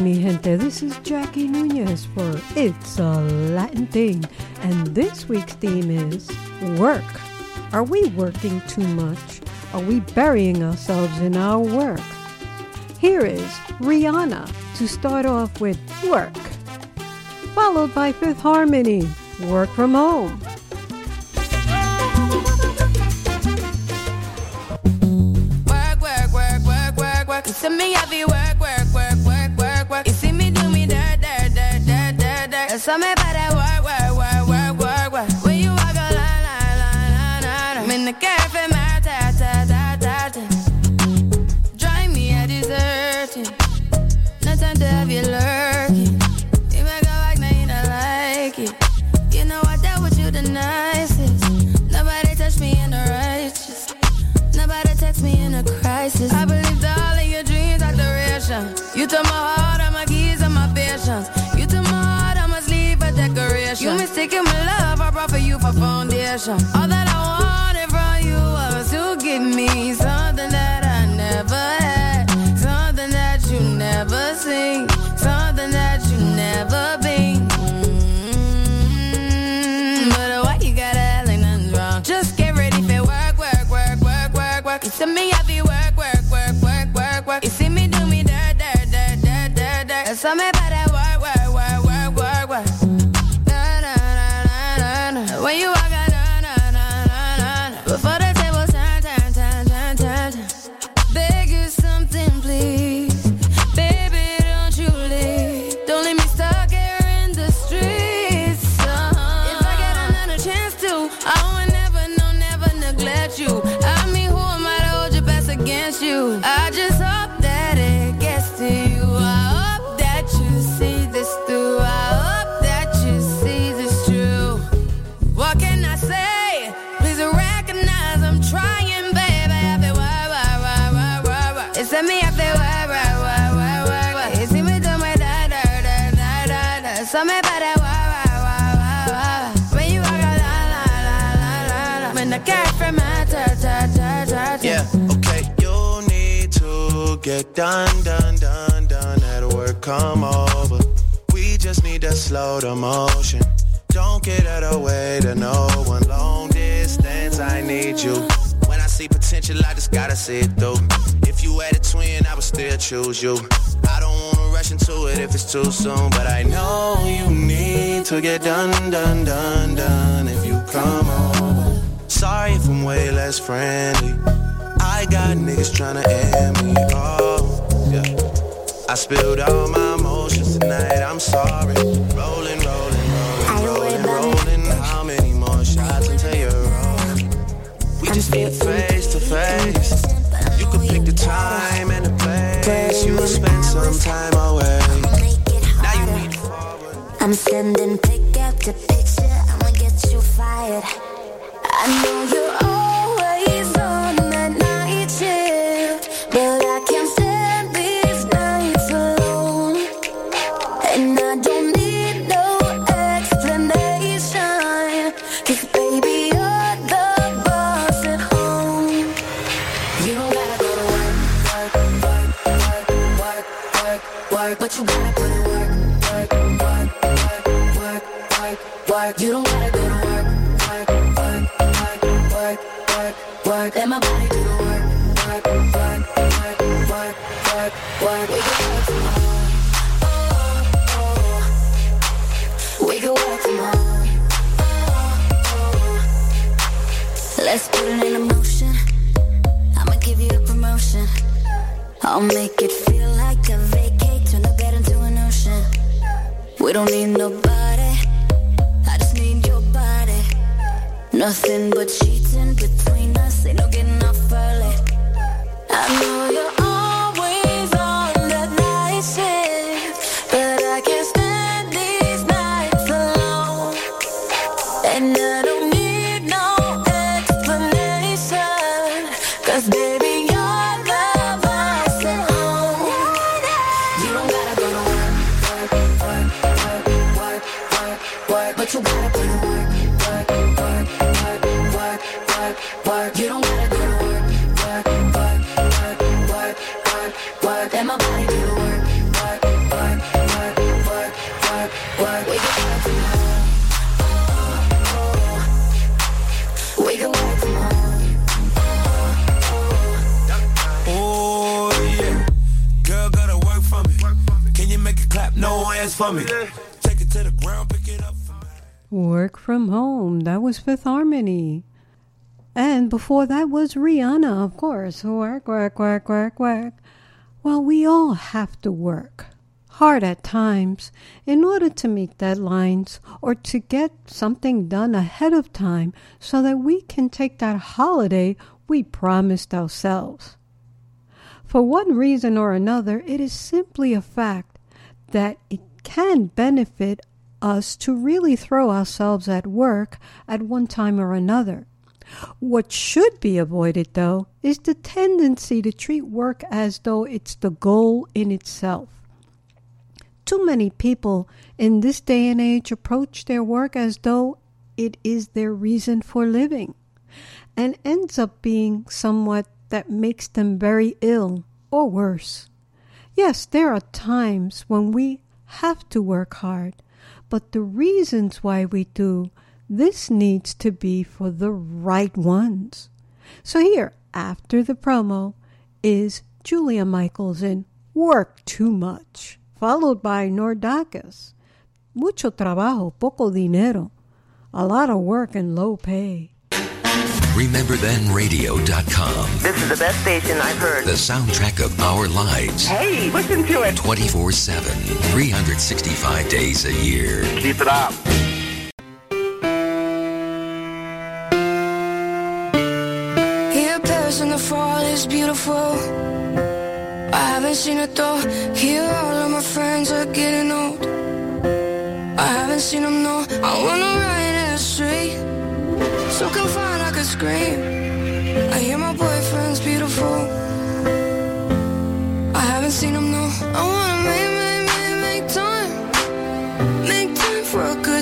Mi gente, this is Jackie Nunez for It's a Latin Thing, and this week's theme is work. Are we working too much? Are we burying ourselves in our work? Here is Rihanna to start off with work, followed by Fifth Harmony, work from home. Work, work, work, work, work, work. To me, I be work, work work. You see me do me dirt, dirt, dirt, dirt, dirt, dirt. And so me better work, work, work, work, work, work. When you walk a line, line, line, line, line. I'm in the cafe, my ta, ta, ta, ta, ta. Drive me, I desert you. No time to have you lurking. You make a like, now you don't like it. You know I dealt with you the nicest. Nobody touched me in the righteous. Nobody text me in a crisis. I believe all of your dreams are the duration. You took my pleasure. All that I wanted from you was to give me choose you. I don't wanna rush into it if it's too soon, but I know you need to get done, done, done, done if you come over. Sorry if I'm way less friendly. I got niggas tryna end me off. Yeah. I spilled all my this for me. Take it to the ground, pick it up. Work from home. That was Fifth Harmony. And before that was Rihanna, of course. Work, work, work, work, work. Well, we all have to work hard at times in order to meet deadlines or to get something done ahead of time so that we can take that holiday we promised ourselves. For one reason or another, it is simply a fact that it can benefit us to really throw ourselves at work at one time or another. What should be avoided, though, is the tendency to treat work as though it's the goal in itself. Too many people in this day and age approach their work as though it is their reason for living, and ends up being somewhat that makes them very ill or worse. Yes, there are times when we have to work hard, but the reasons why we do this needs to be for the right ones. So here, after the promo, is Julia Michaels in Work Too Much, followed by Nordakis. Mucho trabajo, poco dinero. A lot of work and low pay. RememberThenRadio.com. This is the best station I've heard. The soundtrack of our lives. Hey, listen to it. 24 7, 365 days a year. Keep it up. Here, Paris in the fall is beautiful. I haven't seen it though. Here, all of my friends are getting old. I haven't seen them no. I wanna ride in the street. So confined I could scream. I hear my boyfriend's beautiful. I haven't seen him, know. I wanna make, make, make, make time. Make time for a good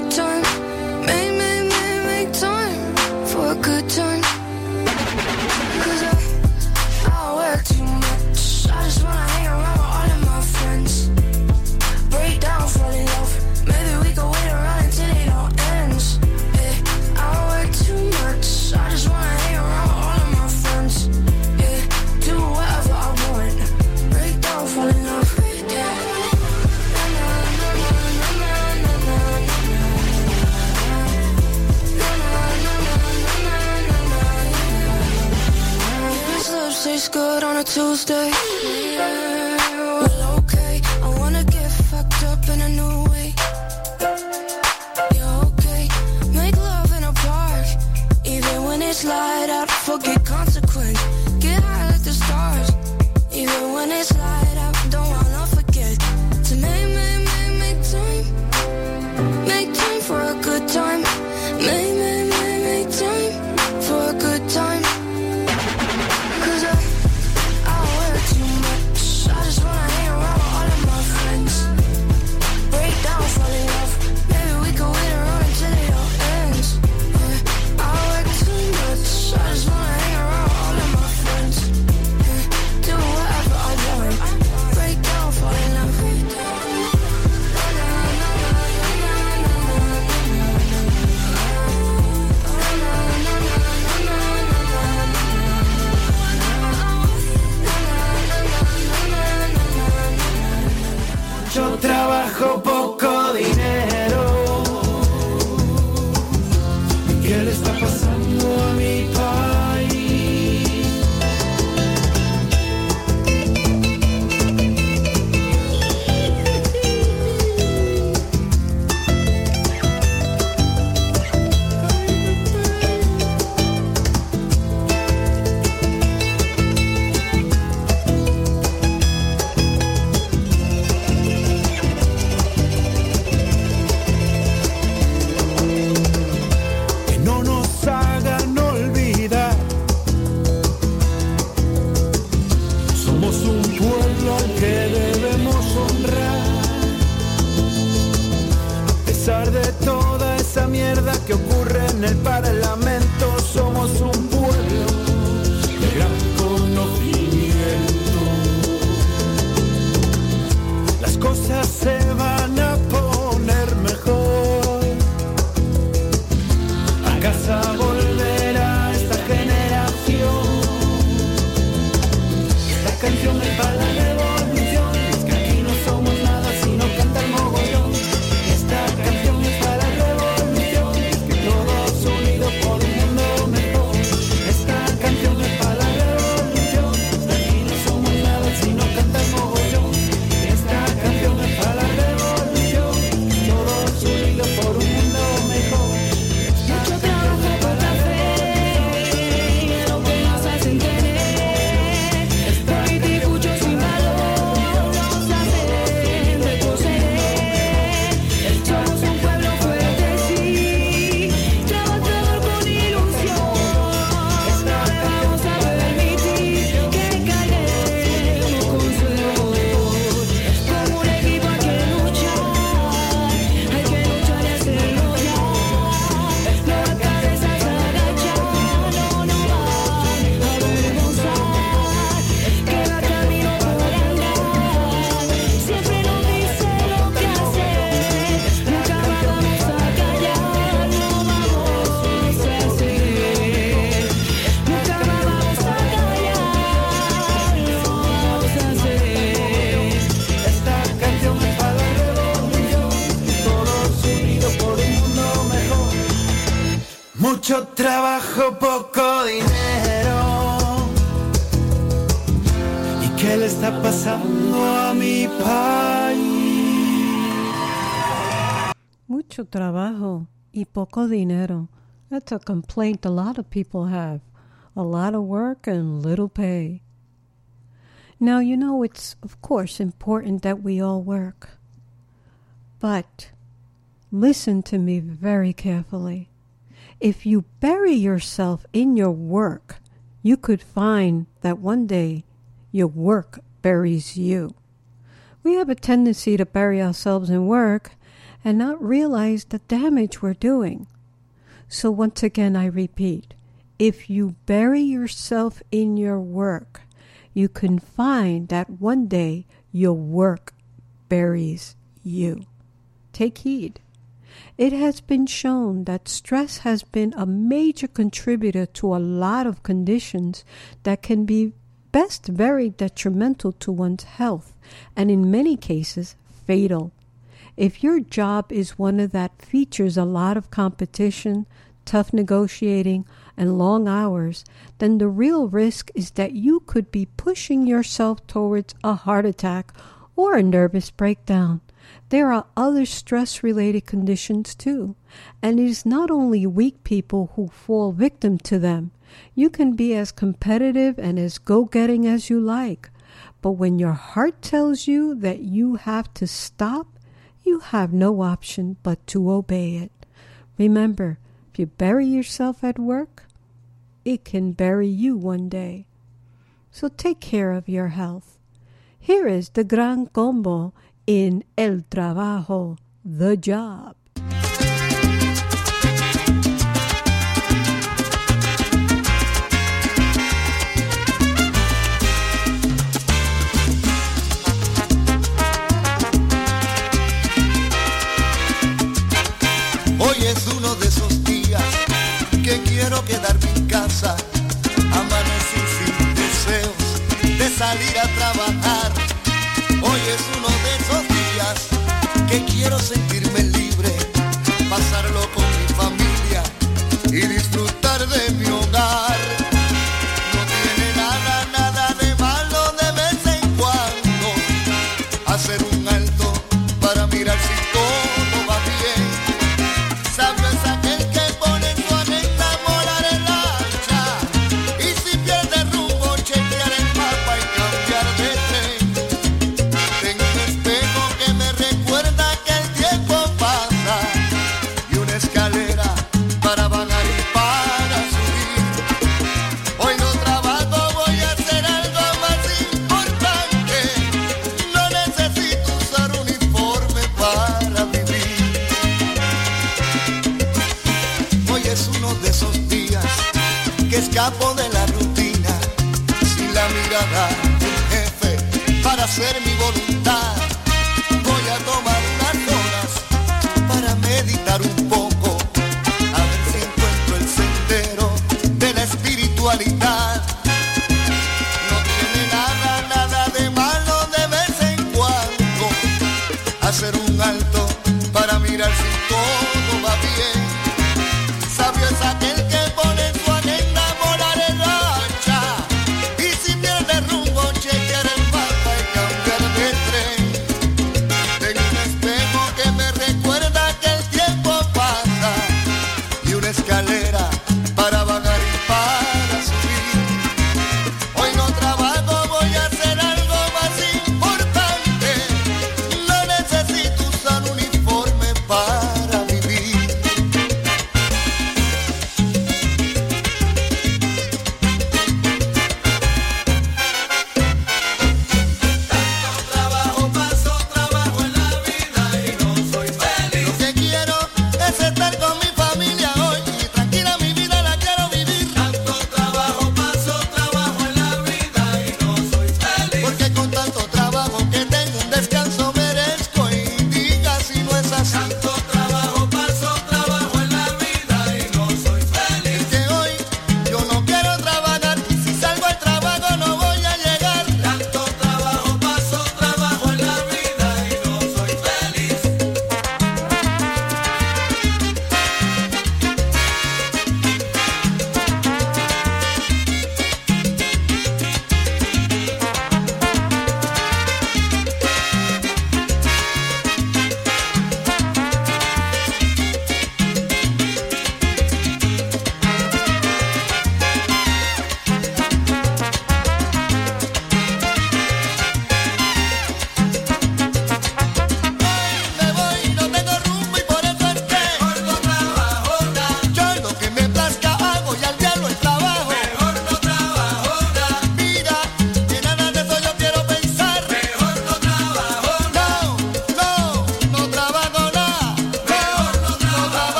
Tuesday. Trabajo y poco dinero. That's a complaint a lot of people have. A lot of work and little pay. Now, you know, it's of course important that we all work. But listen to me very carefully. If you bury yourself in your work, you could find that one day your work buries you. We have a tendency to bury ourselves in work and not realize the damage we're doing. So, once again, I repeat if you bury yourself in your work, you can find that one day your work buries you. Take heed. It has been shown that stress has been a major contributor to a lot of conditions that can be best very detrimental to one's health and in many cases fatal. If your job is one of that features a lot of competition, tough negotiating, and long hours, then the real risk is that you could be pushing yourself towards a heart attack or a nervous breakdown. There are other stress related conditions too, and it is not only weak people who fall victim to them. You can be as competitive and as go getting as you like, but when your heart tells you that you have to stop, you have no option but to obey it. Remember, if you bury yourself at work, it can bury you one day. So take care of your health. Here is the Gran Combo in El Trabajo, The Job. Casa. Sin deseos de salir a trabajar. Hoy es uno de esos días que quiero sentirme libre, pasarlo con mi familia y disfrutar de mi hogar.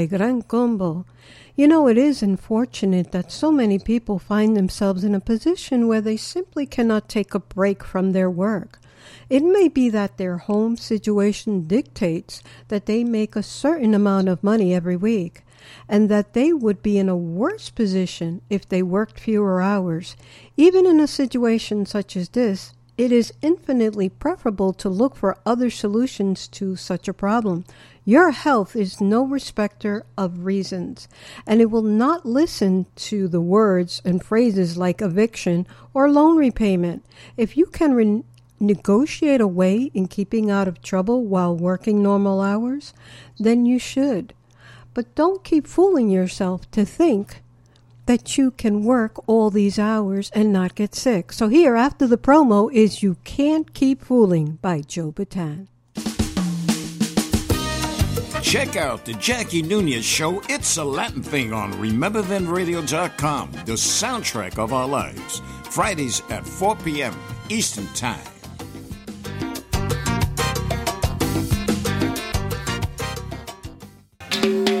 By Gran Combo. You know, it is unfortunate that so many people find themselves in a position where they simply cannot take a break from their work. It may be that their home situation dictates that they make a certain amount of money every week, and that they would be in a worse position if they worked fewer hours. Even in a situation such as this, it is infinitely preferable to look for other solutions to such a problem. Your health is no respecter of reasons, and it will not listen to the words and phrases like eviction or loan repayment. If you can re- negotiate a way in keeping out of trouble while working normal hours, then you should. But don't keep fooling yourself to think that you can work all these hours and not get sick. So, here after the promo is You Can't Keep Fooling by Joe Bataan. Check out the Jackie Nunez show, It's a Latin Thing on RememberThenRadio.com, the soundtrack of our lives. Fridays at 4 p.m. Eastern Time. You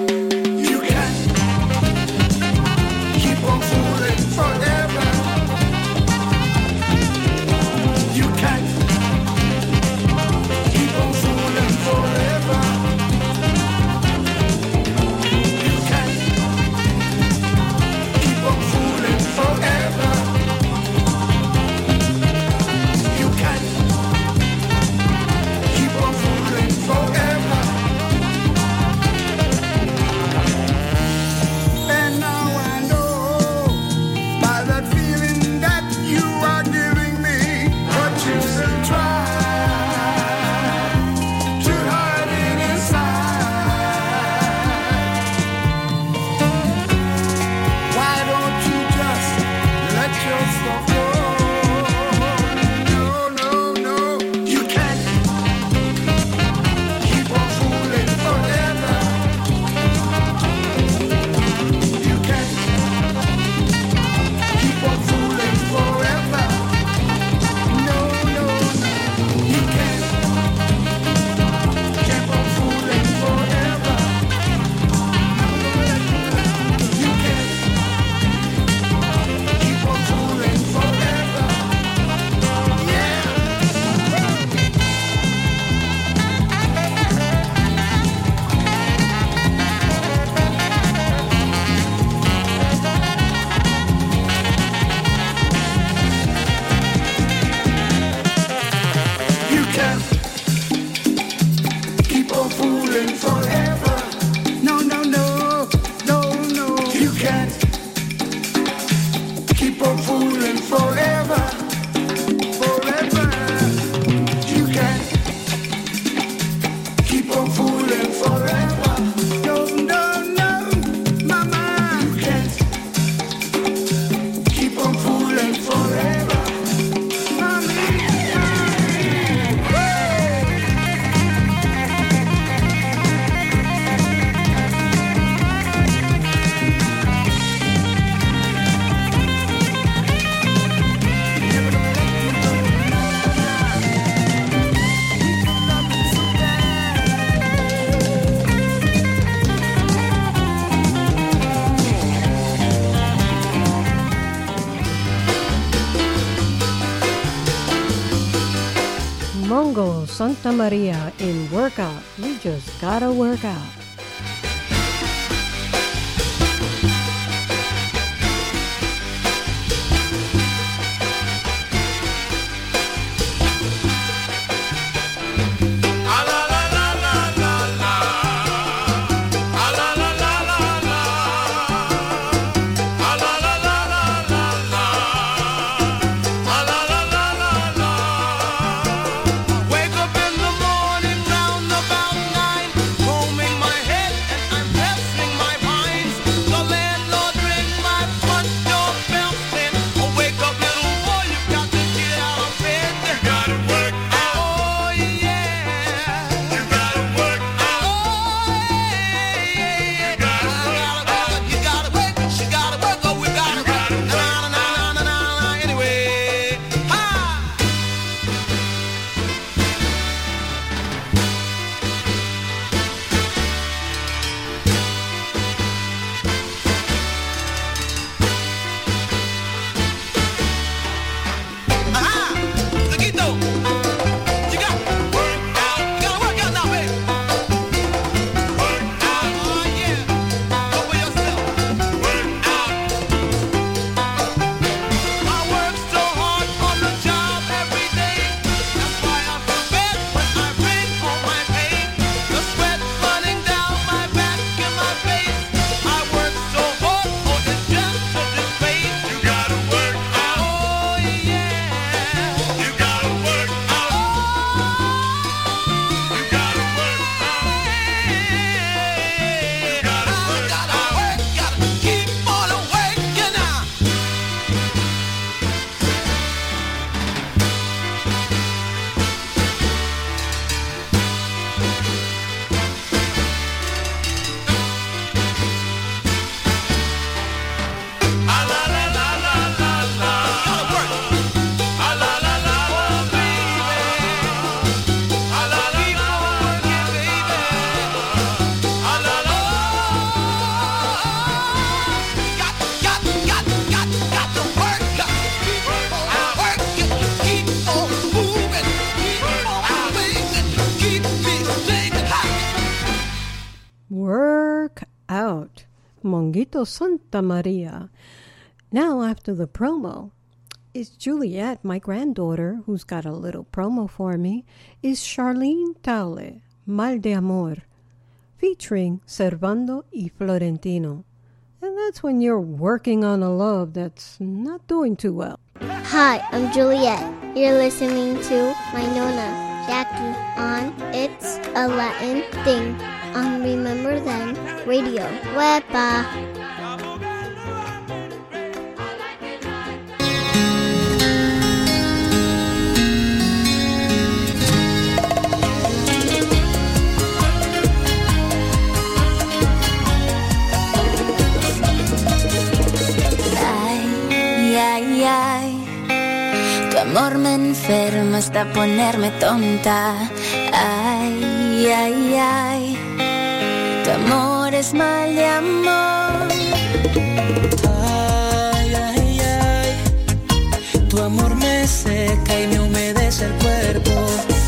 Santa Maria in Workout. You just gotta work out. Santa Maria. Now, after the promo, is Juliet, my granddaughter, who's got a little promo for me, is Charlene Taule, Mal de Amor, featuring Servando y Florentino. And that's when you're working on a love that's not doing too well. Hi, I'm Juliet. You're listening to my Nona, Jackie, on It's a Latin Thing on Remember Then Radio. Wepa. Me enferma hasta ponerme tonta. Ay, ay, ay. Tu amor es mal de amor. Ay, ay, ay. Tu amor me seca y me humedece el cuerpo.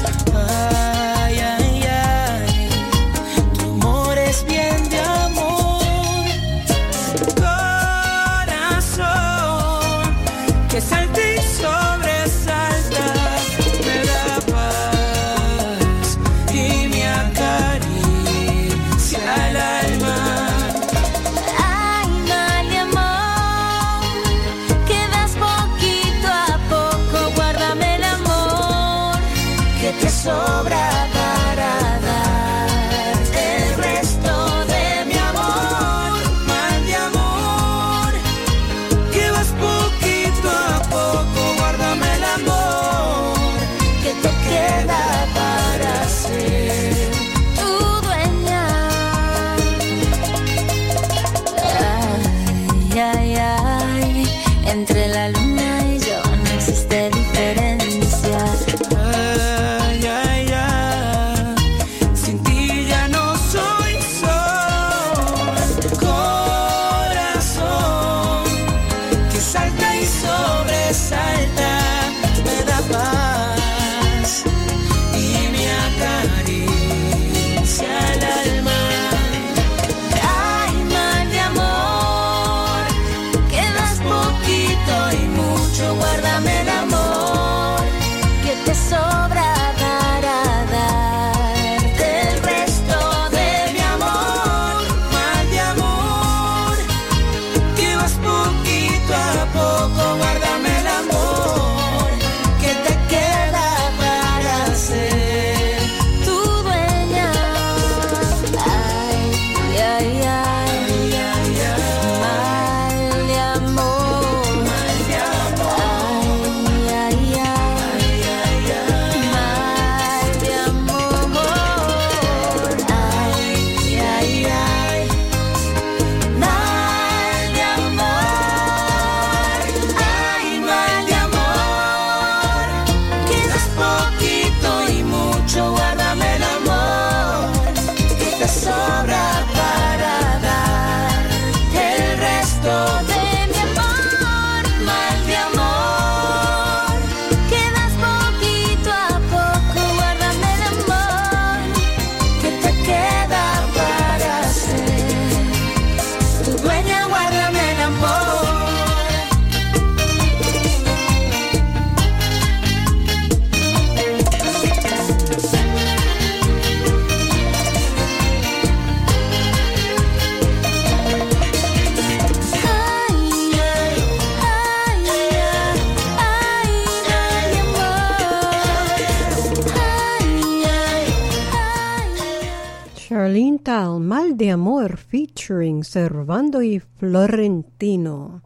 Featuring Servando y Florentino.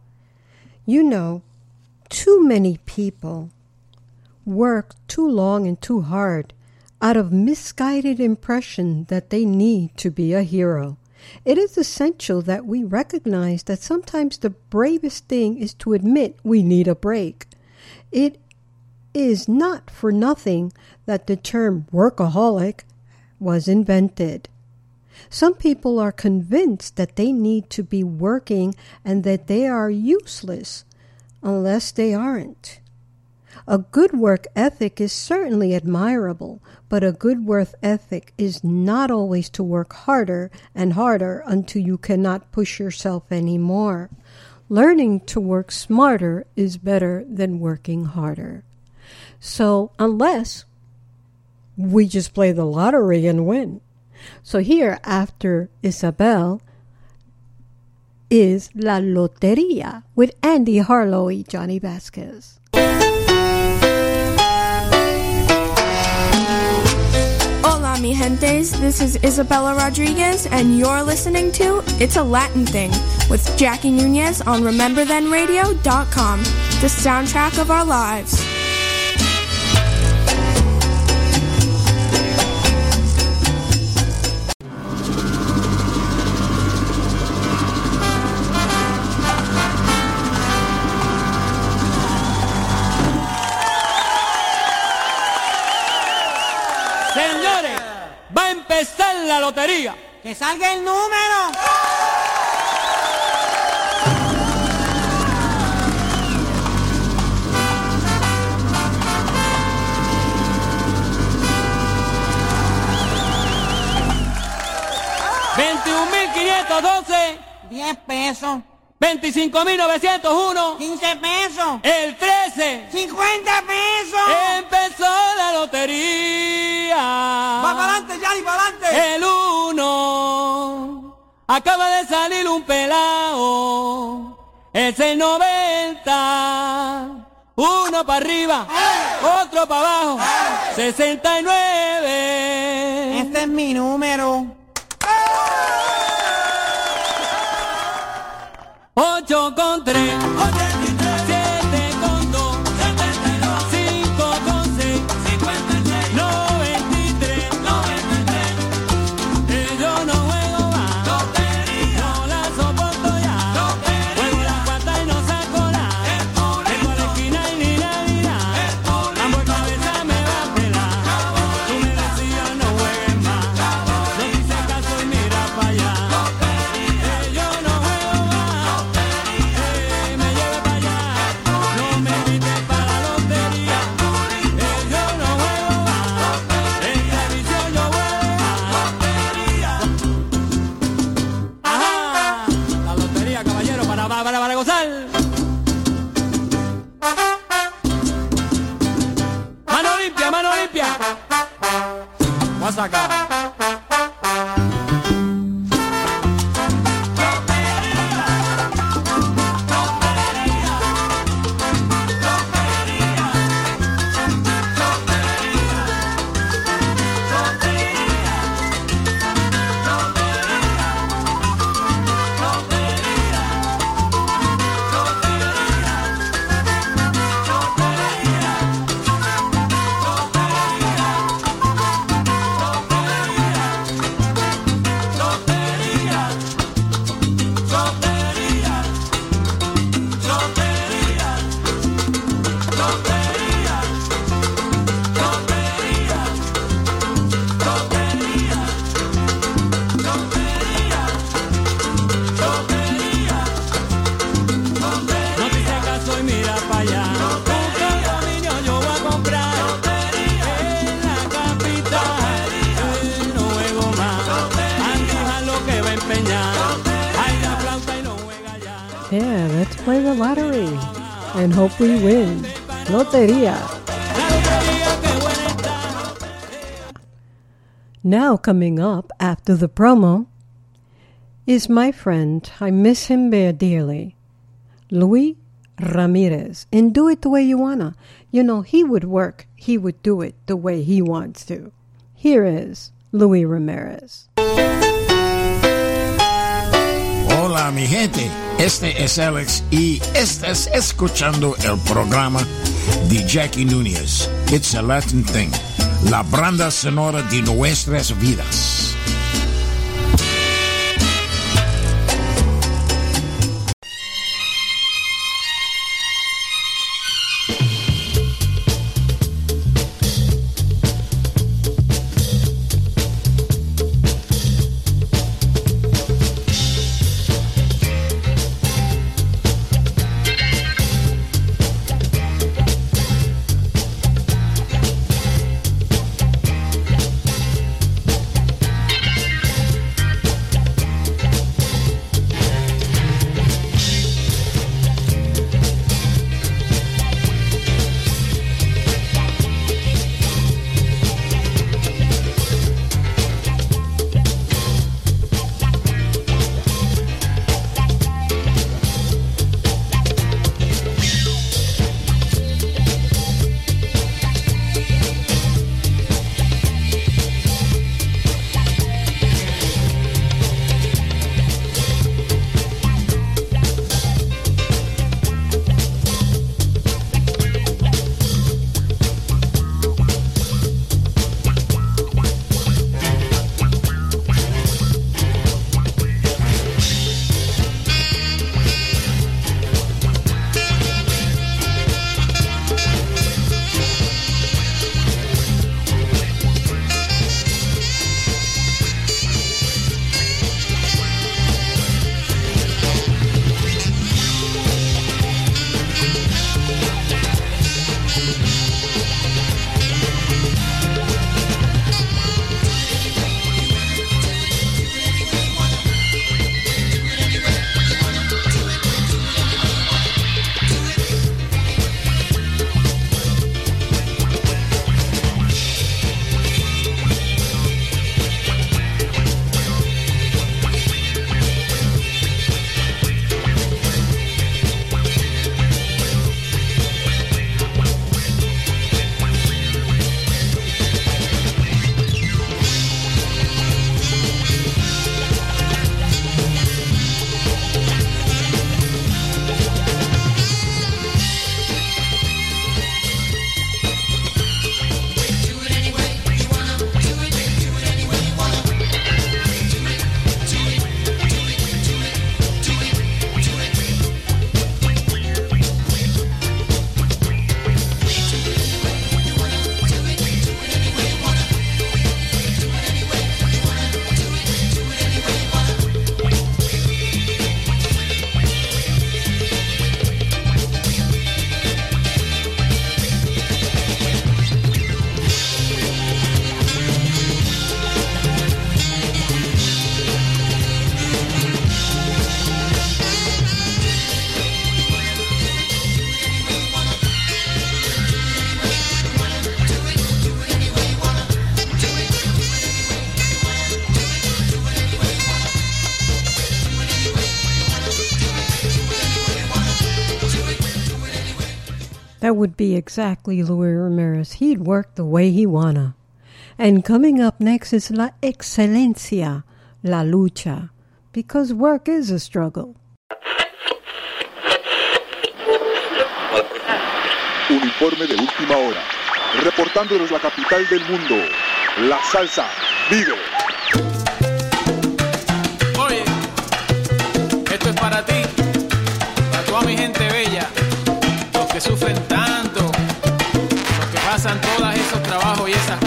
You know, too many people work too long and too hard out of misguided impression that they need to be a hero. It is essential that we recognize that sometimes the bravest thing is to admit we need a break. It is not for nothing that the term workaholic was invented. Some people are convinced that they need to be working and that they are useless unless they aren't. A good work ethic is certainly admirable, but a good work ethic is not always to work harder and harder until you cannot push yourself anymore. Learning to work smarter is better than working harder. So, unless we just play the lottery and win. So, here after Isabel is La Loteria with Andy Harlow and Johnny Vasquez. Hola, mi gentes. This is Isabella Rodriguez, and you're listening to It's a Latin Thing with Jackie Nunez on RememberThenRadio.com, the soundtrack of our lives. La lotería. Que salga el número. $21,512. 10 pesos. 25.901. 15 pesos. El 13. 50 pesos. Empezó la lotería. Va para adelante, Yari, para adelante. El 1. Acaba de salir un pelao. Es el 90. Uno para arriba, otro para abajo. 69. Este es mi número. 8 con 3, Azagal. Now, coming up after the promo is my friend. I miss him very dearly. Luis Ramirez. And do it the way you wanna. You know, he would work, he would do it the way he wants to. Here is Luis Ramirez. Hola mi gente, este es Alex y estás escuchando el programa de Jackie Núñez. It's a Latin Thing, la banda sonora de nuestras vidas. would be exactly Louis Ramirez. He'd work the way he wanna. And coming up next is La Excelencia, La Lucha, because work is a struggle. Uniforme de última hora, reportándonos la capital del mundo, La Salsa vive. Oye, esto es para ti, para toda mi gente bella, los que sufren tanto. y esas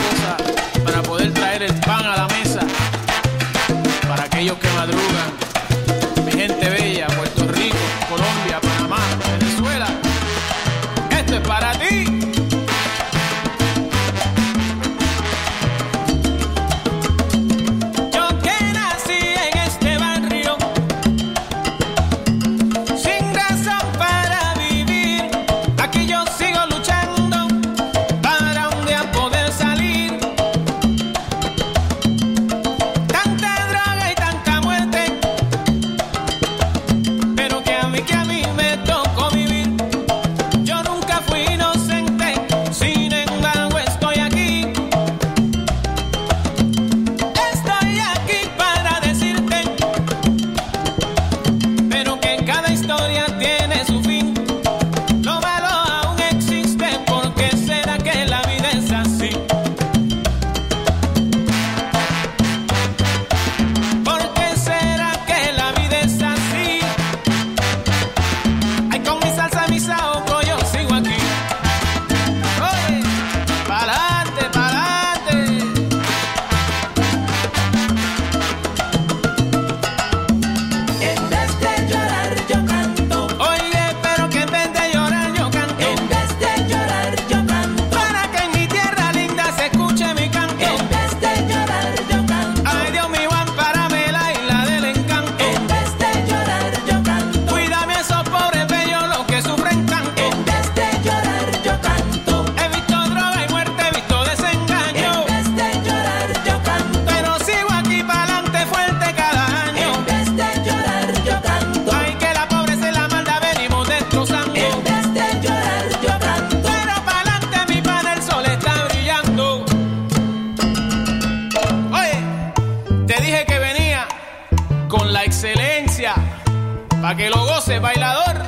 Pa' que lo goce, bailador.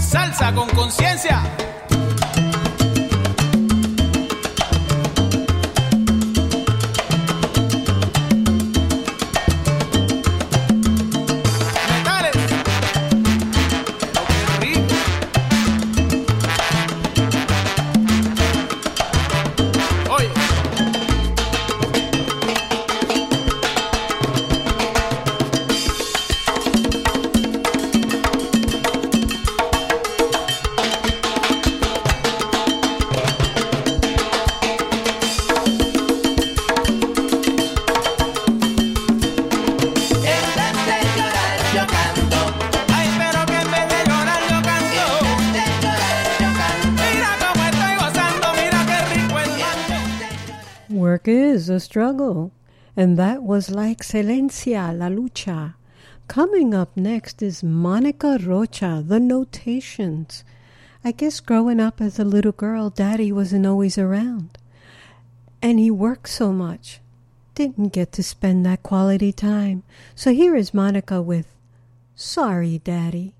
Salsa con conciencia. was La Excelencia, La Lucha. Coming up next is Monica Rocha, The Notations. I guess growing up as a little girl, Daddy wasn't always around. And he worked so much, didn't get to spend that quality time. So here is Monica with Sorry, Daddy.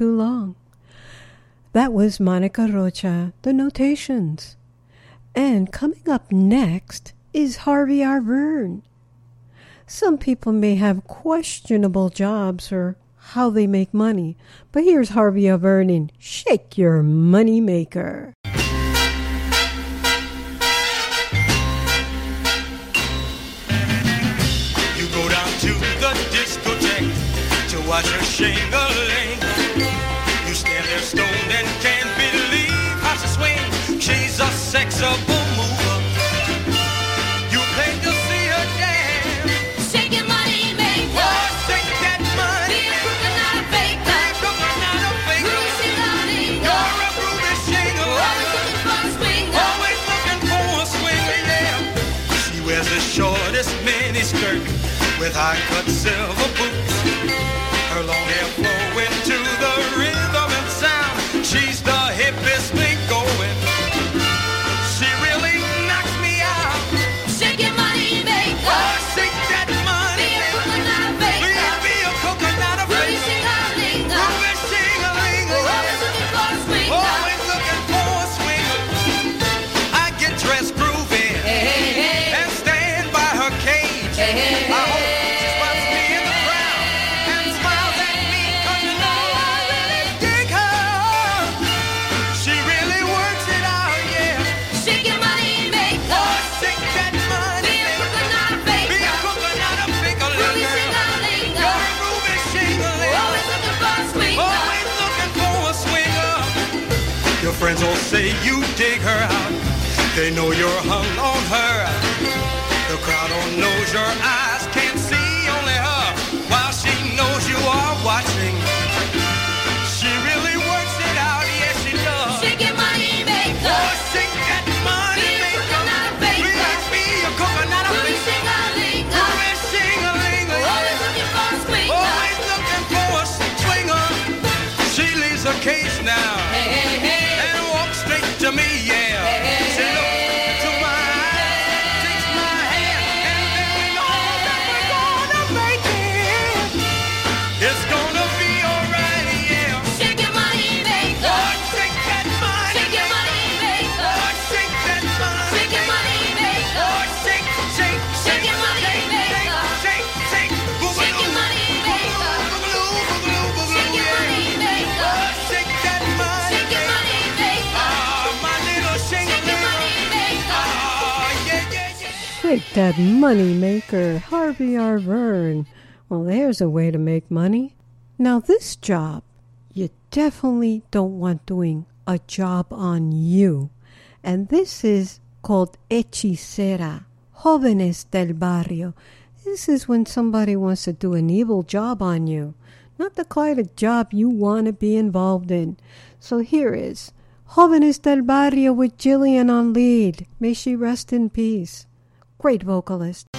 Too long. That was Monica Rocha, the notations. And coming up next is Harvey Averne. Some people may have questionable jobs or how they make money, but here's Harvey Averne in Shake Your Money Maker. You go down to the discotheque to watch her shingling. Mover. You pay to see her dance. Your money maker. Oh, shake that money. Be a crooked, not a faker. Crooked, not a faker. Groovy shingle-lingo. You're a shingle. Always looking for a swinger. Always looking for a swinger, yeah. She wears the shortest mini skirt with high cut silver dig her out. They know you're hung on her. The crowd all knows your eyes can't see only her. While she knows you are watching. Shake that money maker, Harvey Averne. Well, there's a way to make money. Now, this job, you definitely don't want doing a job on you. And this is called hechicera, jóvenes del barrio. This is when somebody wants to do an evil job on you, not the kind of job you want to be involved in. So here is Jóvenes del Barrio with Jillian on lead. May she rest in peace. Great vocalist.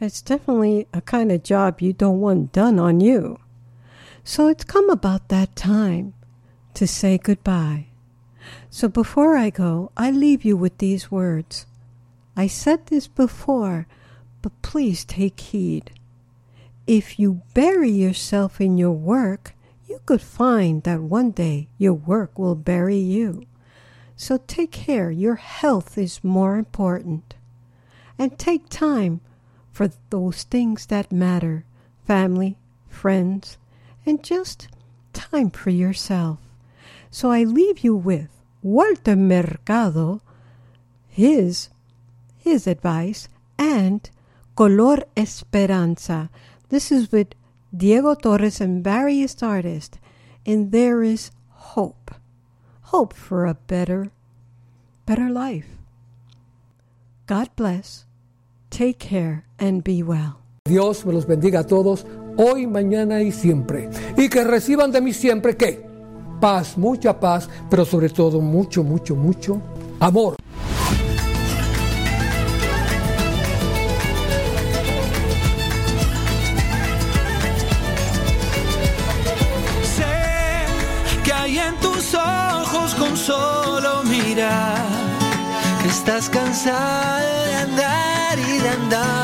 It's definitely a kind of job you don't want done on you. So it's come about that time to say goodbye. So before I go, I leave you with these words. I said this before, but please take heed. If you bury yourself in your work, you could find that one day your work will bury you. So take care, your health is more important. And take time for those things that matter family, friends, and just time for yourself. So I leave you with Walter Mercado, his, his advice, and Color Esperanza. This is with Diego Torres and various artists, and there is hope. Hope for a better, better life. God bless. Take care and be well. Dios me los bendiga a todos, hoy, mañana y siempre. Y que reciban de mí siempre qué? Paz, mucha paz, pero sobre todo mucho, mucho, mucho amor. Sé que hay en tus ojos con solo mirar que estás cansada andar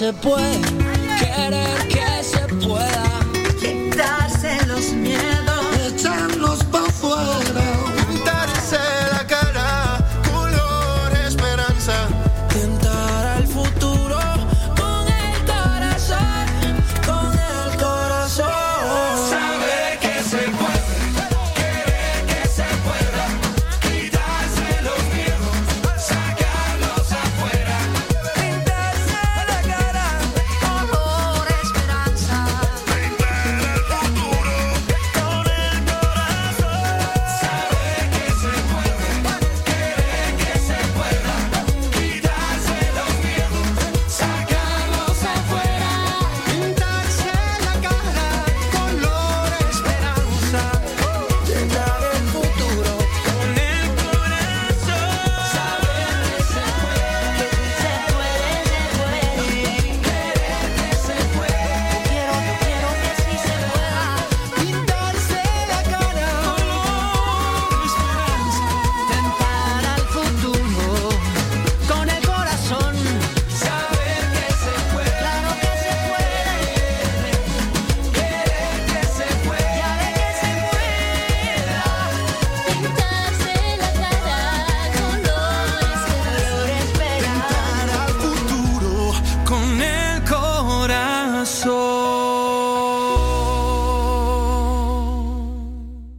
se puede, querer que.